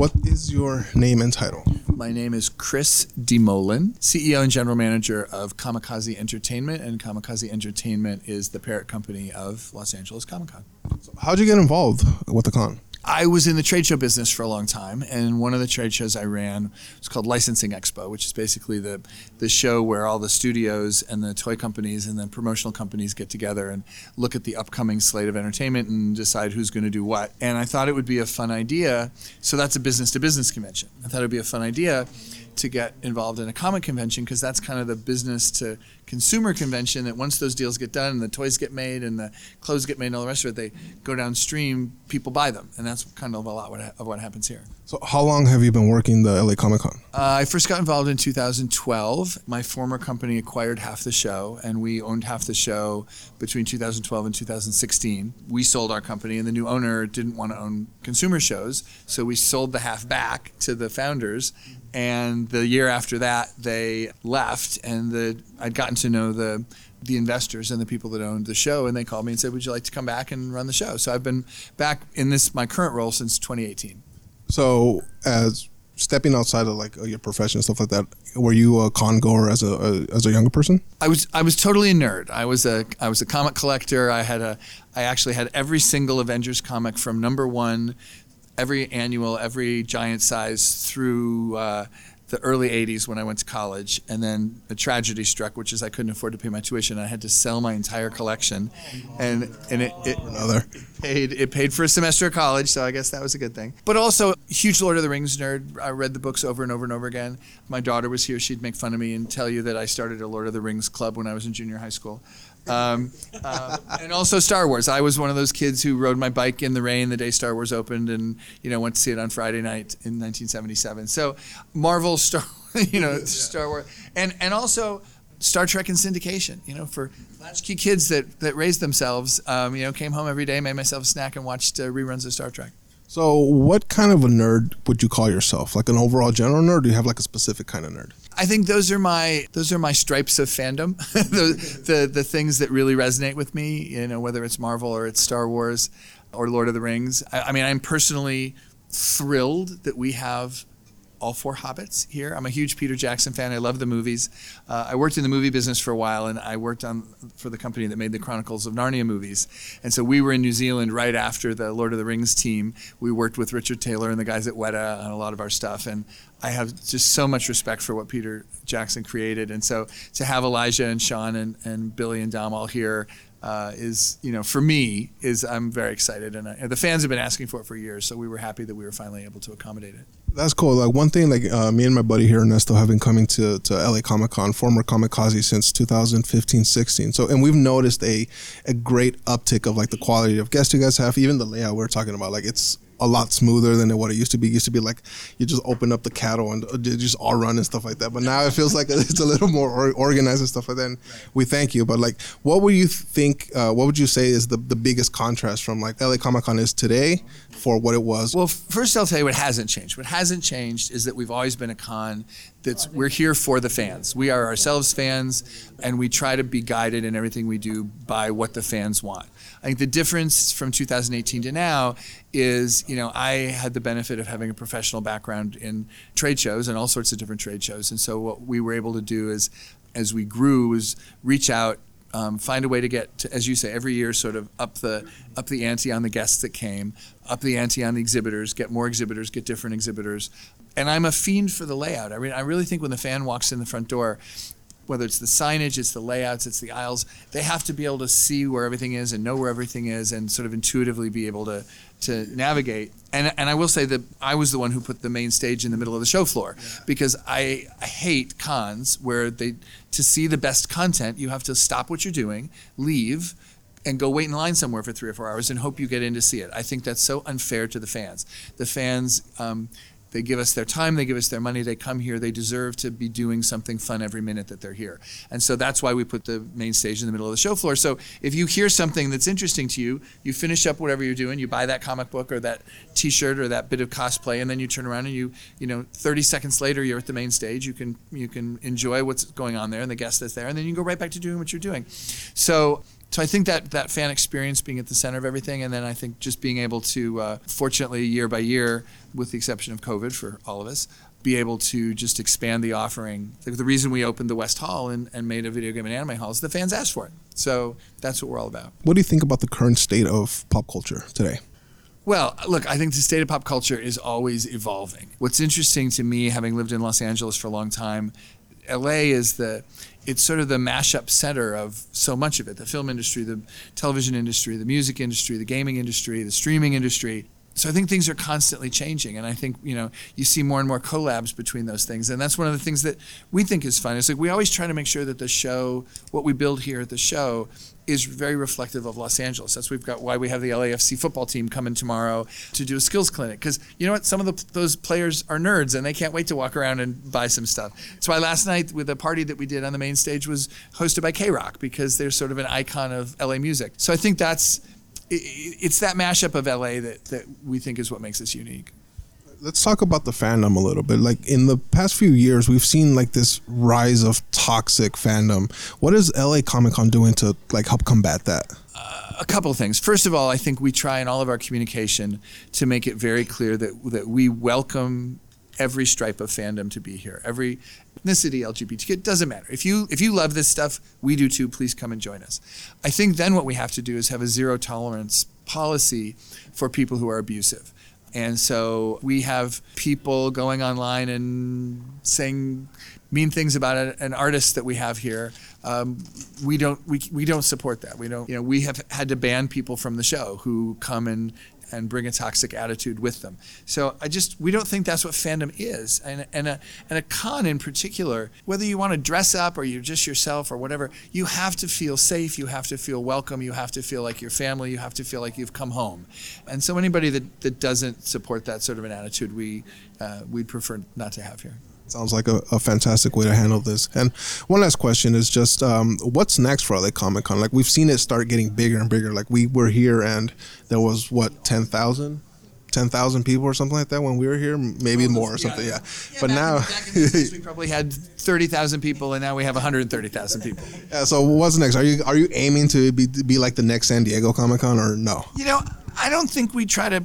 What is your name and title? My name is Chris DeMoulin, CEO and General Manager of Comikaze Entertainment, and Comikaze Entertainment is the parent company of Los Angeles Comic Con. How'd you get involved with the con? I was in the trade show business for a long time, and one of the trade shows I ran was called Licensing Expo, which is basically the the show where all the studios and the toy companies and the promotional companies get together and look at the upcoming slate of entertainment and decide who's going to do what. And I thought it would be a fun idea. So that's a business to business convention. I thought it would be a fun idea to get involved in a comic convention because that's kind of the business to consumer convention that once those deals get done and the toys get made and the clothes get made and all the rest of it, they go downstream, people buy them. And that's kind of a lot what, of what happens here. So, how long have you been working the LA Comic Con? Uh, I first got involved in 2012. My former company acquired half the show, and we owned half the show between 2012 and 2016. We sold our company, and the new owner didn't want to own consumer shows, so we sold the half back to the founders. And the year after that, they left, and the I'd gotten to know the the investors and the people that owned the show, and they called me and said, "Would you like to come back and run the show?" So I've been back in this my current role since 2018. So, as stepping outside of like your profession and stuff like that, were you a con goer as a, a, as a younger person? I was I was totally a nerd. I was a I was a comic collector. I had a I actually had every single Avengers comic from number one, every annual, every giant size through. Uh, the early 80s when I went to college, and then a tragedy struck, which is I couldn't afford to pay my tuition. I had to sell my entire collection, and and it, it, Another. it paid it paid for a semester of college, so I guess that was a good thing. But also, huge Lord of the Rings nerd. I read the books over and over and over again. My daughter was here; she'd make fun of me and tell you that I started a Lord of the Rings club when I was in junior high school. Um, uh, and also Star Wars. I was one of those kids who rode my bike in the rain the day Star Wars opened, and you know went to see it on Friday night in 1977. So Marvel, Star, you know, Star Wars, and and also Star Trek and syndication. You know, for latchkey kids that that raised themselves. Um, you know, came home every day, made myself a snack, and watched uh, reruns of Star Trek. So, what kind of a nerd would you call yourself? Like an overall general nerd? Do you have like a specific kind of nerd? I think those are my those are my stripes of fandom, the, the the things that really resonate with me. You know, whether it's Marvel or it's Star Wars or Lord of the Rings. I, I mean, I'm personally thrilled that we have all four Hobbits here. I'm a huge Peter Jackson fan. I love the movies. Uh, I worked in the movie business for a while, and I worked on for the company that made the Chronicles of Narnia movies. And so we were in New Zealand right after the Lord of the Rings team. We worked with Richard Taylor and the guys at Weta on a lot of our stuff, and I have just so much respect for what Peter Jackson created. And so to have Elijah and Sean and, and Billy and Dom all here uh, is, you know, for me, is I'm very excited. And, I, and the fans have been asking for it for years, so we were happy that we were finally able to accommodate it. That's cool. Like one thing, like uh, me and my buddy here, Ernesto, have been coming to, to LA Comic Con, former Comikaze since 2015, 16. So, and we've noticed a a great uptick of like the quality of guests you guys have, even the layout we're talking about. Like it's a lot smoother than what it used to be. It used to be like you just open up the cattle and they just all run and stuff like that. But now it feels like it's a little more organized and stuff like that. And we thank you. But like, what would you think? Uh, what would you say is the the biggest contrast from like LA Comic Con is today for what it was? Well, first I'll tell you what hasn't changed. What hasn't changed is that we've always been a con that's we're here for the fans. We are ourselves fans, and we try to be guided in everything we do by what the fans want. I think the difference from 2018 to now is, you know, I had the benefit of having a professional background in trade shows and all sorts of different trade shows, and so what we were able to do is, as we grew, was reach out um, find a way to get to, as you say every year sort of up the up the ante on the guests that came up the ante on the exhibitors get more exhibitors get different exhibitors. And i'm a fiend for the layout. I mean i really think when the fan walks in the front door whether it's the signage it's the layouts it's the aisles they have to be able to see where everything is and know where everything is and sort of intuitively be able to to navigate. And and I will say that I was the one who put the main stage in the middle of the show floor because I, I hate cons where they to see the best content you have to stop what you're doing leave and go wait in line somewhere for three or four hours and hope you get in to see it. I think that's so unfair to the fans. The fans um, they give us their time, they give us their money, they come here, they deserve to be doing something fun every minute that they're here. And so that's why we put the main stage in the middle of the show floor. So if you hear something that's interesting to you, you finish up whatever you're doing, you buy that comic book or that t-shirt or that bit of cosplay and then you turn around and you, you know, 30 seconds later you're at the main stage, you can you can enjoy what's going on there and the guest that's there and then you can go right back to doing what you're doing. So so I think that that fan experience being at the center of everything, and then I think just being able to, uh, fortunately, year by year, with the exception of COVID for all of us, be able to just expand the offering. The, the reason we opened the West Hall and, and made a video game and anime hall is the fans asked for it. So that's what we're all about. What do you think about the current state of pop culture today? Well, look, I think the state of pop culture is always evolving. What's interesting to me, having lived in Los Angeles for a long time, LA is the it's sort of the mashup center of so much of it the film industry, the television industry, the music industry, the gaming industry, the streaming industry. So I think things are constantly changing, and I think you know you see more and more collabs between those things, and that's one of the things that we think is fun. It's like we always try to make sure that the show, what we build here at the show, is very reflective of Los Angeles. That's we've got why we have the LAFC football team coming tomorrow to do a skills clinic because you know what, some of the, those players are nerds and they can't wait to walk around and buy some stuff. That's why last night with the party that we did on the main stage was hosted by KROQ because they're sort of an icon of LA music. So I think that's it's that mashup of LA that, that we think is what makes us unique. Let's talk about the fandom a little bit. Like in the past few years, we've seen like this rise of toxic fandom. What is LA Comic Con doing to like help combat that? Uh, a couple of things. First of all, I think we try in all of our communication to make it very clear that that we welcome every stripe of fandom to be here. Every ethnicity, LGBTQ, it doesn't matter. If you if you love this stuff, we do too. Please come and join us. I think then what we have to do is have a zero tolerance policy for people who are abusive. And so we have people going online and saying mean things about an artist that we have here. Um, we don't we, we don't support that. We don't you know we have had to ban people from the show who come and and bring a toxic attitude with them. So I just we don't think that's what fandom is, and and a and a con in particular, whether you want to dress up or you're just yourself or whatever, you have to feel safe, you have to feel welcome, you have to feel like your family, you have to feel like you've come home, and so anybody that that doesn't support that sort of an attitude, we uh, we'd prefer not to have here. Sounds like a, a, fantastic way to handle this. And one last question is just um, what's next for LA Comic Con? Like we've seen it start getting bigger and bigger. Like we were here and there was what ten thousand. 10,000 people or something like that when we were here, maybe more or something. Yeah. yeah. but now we probably had 30,000 people and now we have 130,000 people. Yeah. So what's next? Are you are you aiming to be be like the next San Diego Comic Con or no? You know, I don't think we try to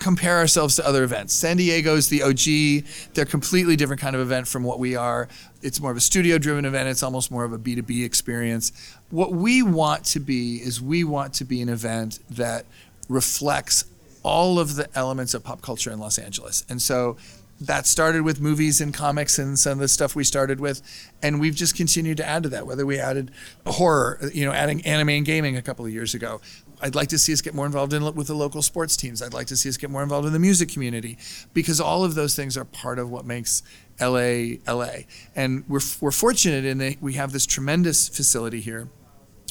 compare ourselves to other events. San Diego's the OG. They're completely different kind of event from what we are. It's more of a studio driven event. It's almost more of a B2B experience. What we want to be is we want to be an event that reflects all of the elements of pop culture in Los Angeles. And so that started with movies and comics and some of the stuff we started with and we've just continued to add to that whether we added horror you know adding anime and gaming a couple of years ago I'd like to see us get more involved in with the local sports teams. I'd like to see us get more involved in the music community because all of those things are part of what makes LA LA. And we're, we're fortunate in that we have this tremendous facility here.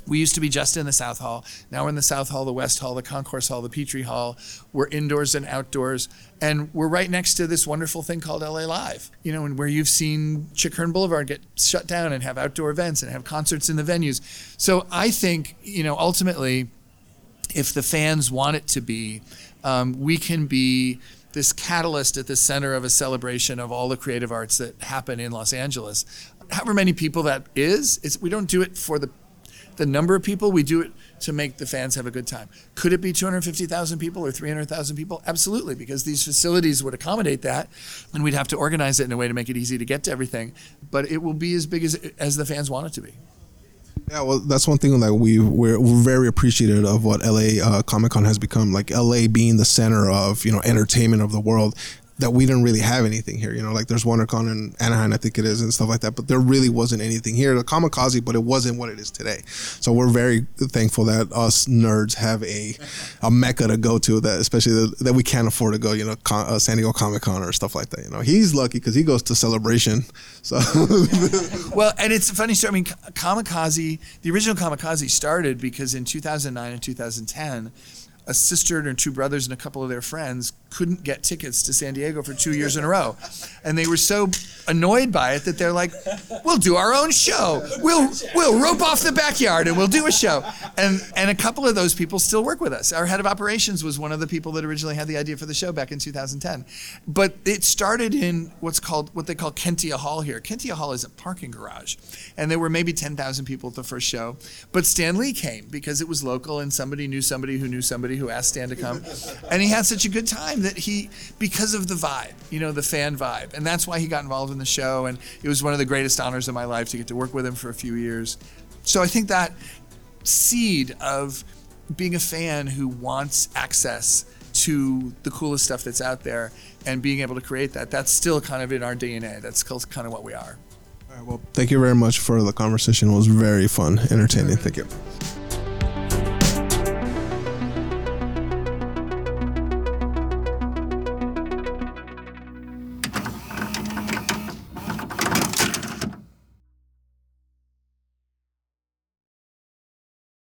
We used to be just in the South Hall. Now we're in the South Hall, the West Hall, the Concourse Hall, the Petree Hall. We're indoors and outdoors. And we're right next to this wonderful thing called LA Live, you know, and where you've seen Chick Hearn Boulevard get shut down and have outdoor events and have concerts in the venues. So I think, you know, ultimately, if the fans want it to be, um, we can be this catalyst at the center of a celebration of all the creative arts that happen in Los Angeles. However many people that is, we don't do it for the the number of people. We do it to make the fans have a good time. Could it be 250,000 people or 300,000 people? Absolutely, because these facilities would accommodate that, and we'd have to organize it in a way to make it easy to get to everything. But it will be as big as as the fans want it to be. Yeah, well, that's one thing that we we're, very appreciative of what LA uh, Comic Con has become. Like LA being the center of you know entertainment of the world that we didn't really have anything here. You know, like there's WonderCon in Anaheim, I think it is, and stuff like that. But there really wasn't anything here. The Comikaze, but it wasn't what it is today. So we're very thankful that us nerds have a a mecca to go to that, especially the, that we can't afford to go. You know, Con, uh, San Diego Comic Con or stuff like that. You know, he's lucky because he goes to Celebration. So well, and it's a funny story. I mean, Comikaze, the original Comikaze started because in 2009 and 2010 a sister and her two brothers and a couple of their friends couldn't get tickets to San Diego for two years in a row. And they were so annoyed by it that they're like, we'll do our own show. We'll we'll rope off the backyard and we'll do a show. And and a couple of those people still work with us. Our head of operations was one of the people that originally had the idea for the show back in 2010. But it started in what's called what they call Kentia Hall here. Kentia Hall is a parking garage. And there were maybe 10,000 people at the first show. But Stan Lee came because it was local and somebody knew somebody who knew somebody who asked Stan to come. And he had such a good time that he because of the vibe, you know, the fan vibe. And that's why he got involved in the show and it was one of the greatest honors of my life to get to work with him for a few years. So I think that seed of being a fan who wants access to the coolest stuff that's out there and being able to create that, that's still kind of in our DNA. That's still kind of what we are. All right, well, thank you very much for the conversation. It was very fun, entertaining. Thank you.